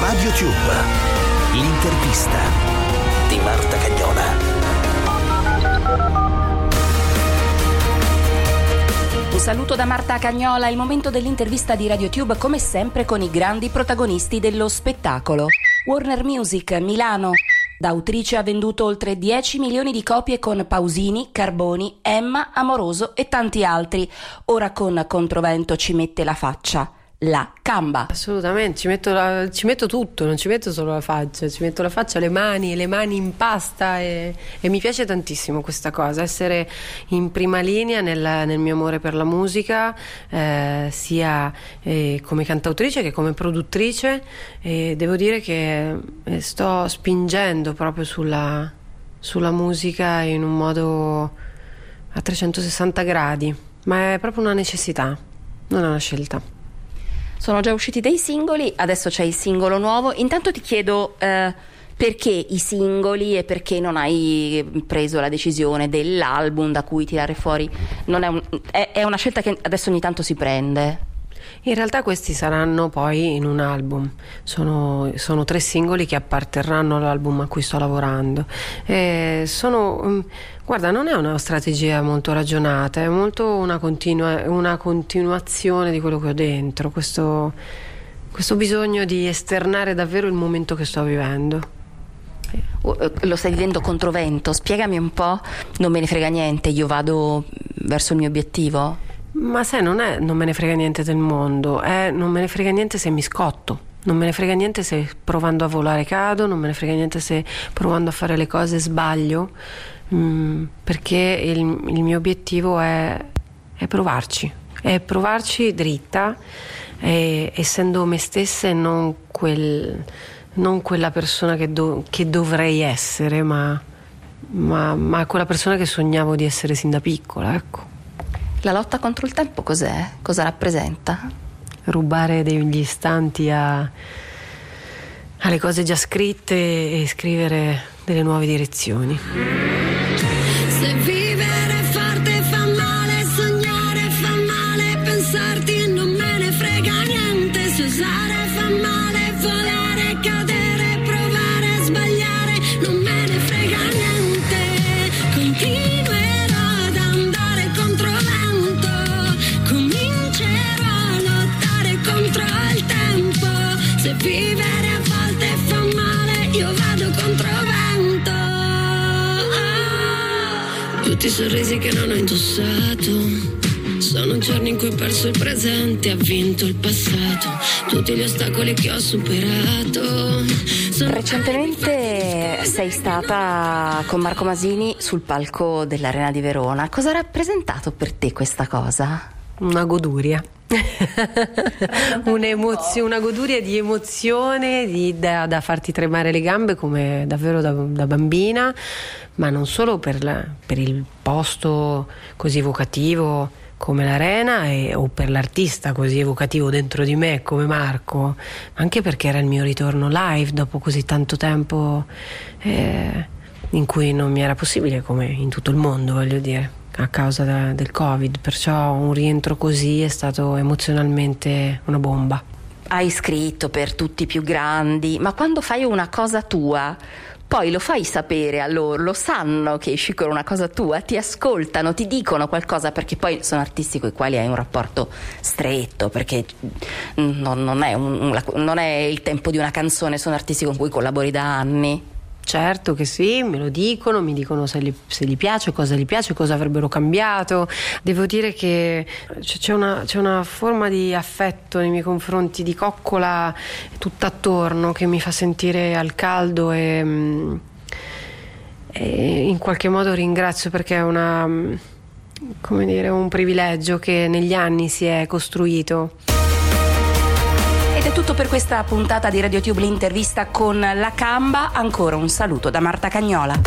Radio Tube, l'intervista di Marta Cagnola. Un saluto da Marta Cagnola, il momento dell'intervista di RadioTube come sempre con i grandi protagonisti dello spettacolo. Warner Music, Milano. Da autrice ha venduto oltre 10 milioni di copie con Pausini, Carboni, Emma, Amoroso e tanti altri. Ora con Controvento ci mette la faccia la camba. Assolutamente, ci metto, la, ci metto, tutto, non ci metto solo la faccia, ci metto la faccia, le mani, le mani in pasta e, e mi piace tantissimo questa cosa, essere in prima linea nel, nel mio amore per la musica, eh, sia eh, come cantautrice che come produttrice e devo dire che eh, sto spingendo proprio sulla, sulla musica in un modo a 360 gradi, ma è proprio una necessità, non è una scelta. Sono già usciti dei singoli, adesso c'è il singolo nuovo. Intanto ti chiedo eh, perché i singoli e perché non hai preso la decisione dell'album da cui tirare fuori. È, un, è, è una scelta che adesso ogni tanto si prende. In realtà questi saranno poi in un album, sono, sono tre singoli che apparterranno all'album a cui sto lavorando. E sono, mm, guarda, non è una strategia molto ragionata, è molto una, continua, una continuazione di quello che ho dentro, questo, questo bisogno di esternare davvero il momento che sto vivendo. Oh, eh, lo stai vivendo contro vento, spiegami un po', non me ne frega niente, io vado verso il mio obiettivo? Ma sai, non è non me ne frega niente del mondo, è non me ne frega niente se mi scotto. Non me ne frega niente se provando a volare cado, non me ne frega niente se provando a fare le cose sbaglio, mm, perché il, il, mio obiettivo è, è, provarci, è provarci dritta, e, essendo me stessa e non, quel, non quella persona che, do, che dovrei essere, ma, ma, ma quella persona che sognavo di essere sin da piccola, ecco. La lotta contro il tempo cos'è? Cosa rappresenta? Rubare degli istanti a, alle cose già scritte e scrivere delle nuove direzioni. Tutti i sorrisi che non ho indossato. Sono giorni in cui ho perso il presente, ha vinto il passato, tutti gli ostacoli che ho superato. Sono Recentemente sei stata con Marco Masini sul palco dell'Arena di Verona. Cosa ha rappresentato per te questa cosa? Una goduria. una goduria di emozione di, da, da, farti tremare le gambe come davvero da, da bambina, ma non solo per, la, per, il posto così evocativo come l'arena e, o per l'artista così evocativo dentro di me come Marco, ma anche perché era il mio ritorno live dopo così tanto tempo eh, in cui non mi era possibile come in tutto il mondo, voglio dire a causa da, del Covid, perciò un rientro così è stato emozionalmente una bomba. Hai scritto per tutti i più grandi, ma quando fai una cosa tua, poi lo fai sapere a loro, lo sanno che esci con una cosa tua, ti ascoltano, ti dicono qualcosa perché poi sono artisti con i quali hai un rapporto stretto, perché non, non, è un, non è il tempo di una canzone, sono artisti con cui collabori da anni. Certo che sì, me lo dicono, mi dicono se gli, se gli piace, cosa gli piace, cosa avrebbero cambiato. Devo dire che c'è una, c'è una forma di affetto nei miei confronti, di coccola tutta attorno che mi fa sentire al caldo e, mm, e in qualche modo ringrazio perché è una, mm, dire, un privilegio che negli anni si è costruito è tutto per questa puntata di RadioTube l'intervista con la Camba. Ancora un saluto da Marta Cagnola.